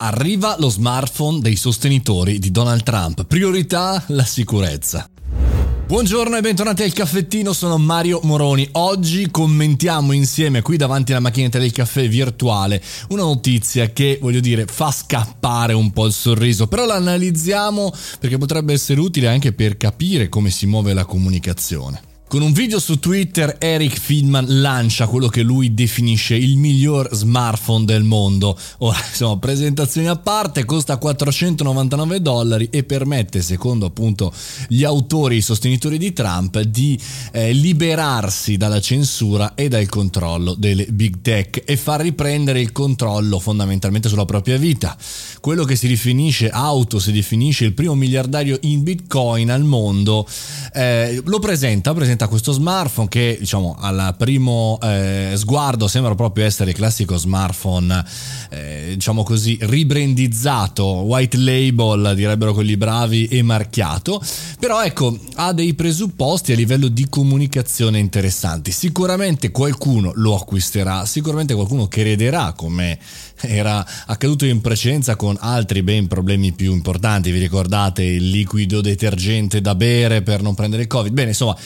Arriva lo smartphone dei sostenitori di Donald Trump. Priorità la sicurezza. Buongiorno e bentornati al caffettino, sono Mario Moroni. Oggi commentiamo insieme qui davanti alla macchinetta del caffè virtuale una notizia che, voglio dire, fa scappare un po' il sorriso, però la analizziamo perché potrebbe essere utile anche per capire come si muove la comunicazione. Con un video su Twitter Eric Friedman lancia quello che lui definisce il miglior smartphone del mondo. Ora, insomma, presentazioni a parte, costa 499 dollari e permette, secondo appunto gli autori i sostenitori di Trump, di eh, liberarsi dalla censura e dal controllo delle big tech e far riprendere il controllo fondamentalmente sulla propria vita. Quello che si definisce auto, si definisce il primo miliardario in bitcoin al mondo, eh, lo presenta, presenta presenta questo smartphone che diciamo al primo eh, sguardo sembra proprio essere il classico smartphone eh, diciamo così ribrandizzato white label direbbero quelli bravi e marchiato. Però ecco ha dei presupposti a livello di comunicazione interessanti. Sicuramente qualcuno lo acquisterà sicuramente qualcuno crederà come era accaduto in precedenza con altri ben problemi più importanti. Vi ricordate il liquido detergente da bere per non prendere il covid? Bene insomma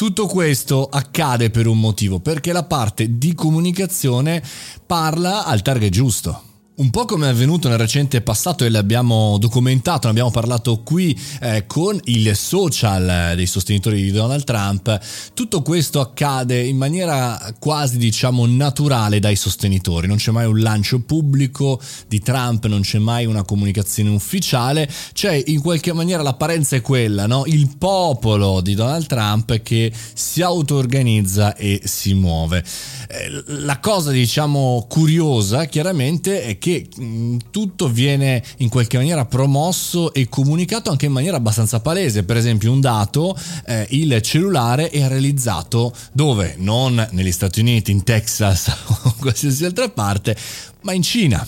tutto questo accade per un motivo, perché la parte di comunicazione parla al target giusto. Un po' come è avvenuto nel recente passato e l'abbiamo documentato, ne abbiamo parlato qui eh, con il social dei sostenitori di Donald Trump, tutto questo accade in maniera quasi diciamo naturale dai sostenitori, non c'è mai un lancio pubblico di Trump, non c'è mai una comunicazione ufficiale, c'è in qualche maniera l'apparenza è quella, no? il popolo di Donald Trump che si auto-organizza e si muove. Eh, la cosa diciamo curiosa chiaramente è che che mm, tutto viene in qualche maniera promosso e comunicato anche in maniera abbastanza palese. Per esempio, un dato, eh, il cellulare è realizzato dove? Non negli Stati Uniti, in Texas o qualsiasi altra parte, ma in Cina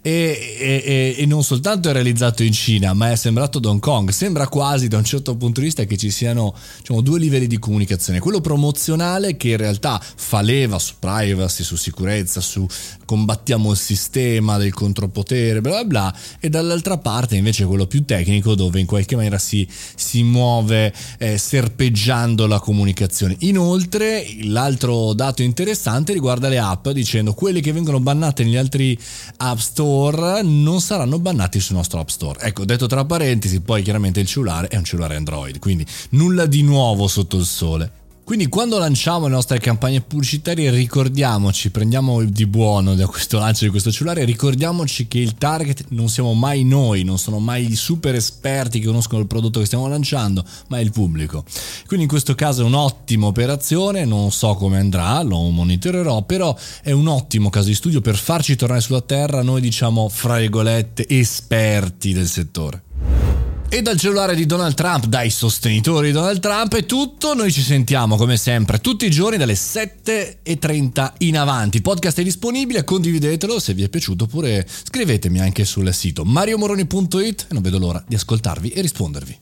e, e, e, non soltanto è realizzato in Cina, ma è sembrato Hong Kong. Sembra quasi da un certo punto di vista che ci siano diciamo, due livelli di comunicazione. Quello promozionale che in realtà fa leva su privacy, su sicurezza, su combattiamo il sistema del contropotere, bla bla bla, e dall'altra parte invece quello più tecnico dove in qualche maniera si, si muove eh, serpeggiando la comunicazione. Inoltre l'altro dato interessante riguarda le app dicendo quelle che vengono bannate negli altri app store non saranno bannati sul nostro App Store. Ecco, detto tra parentesi, poi chiaramente il cellulare è un cellulare Android, quindi nulla di nuovo sotto il sole. Quindi quando lanciamo le nostre campagne pubblicitarie ricordiamoci, prendiamo di buono da questo lancio di questo cellulare, ricordiamoci che il target non siamo mai noi, non sono mai i super esperti che conoscono il prodotto che stiamo lanciando, ma è il pubblico. Quindi in questo caso è un'ottima operazione, non so come andrà, lo monitorerò, però è un ottimo caso di studio per farci tornare sulla terra noi diciamo fra virgolette esperti del settore. E dal cellulare di Donald Trump, dai sostenitori di Donald Trump è tutto. Noi ci sentiamo come sempre tutti i giorni dalle 7.30 in avanti. Il podcast è disponibile, condividetelo se vi è piaciuto oppure scrivetemi anche sul sito mariomoroni.it e non vedo l'ora di ascoltarvi e rispondervi.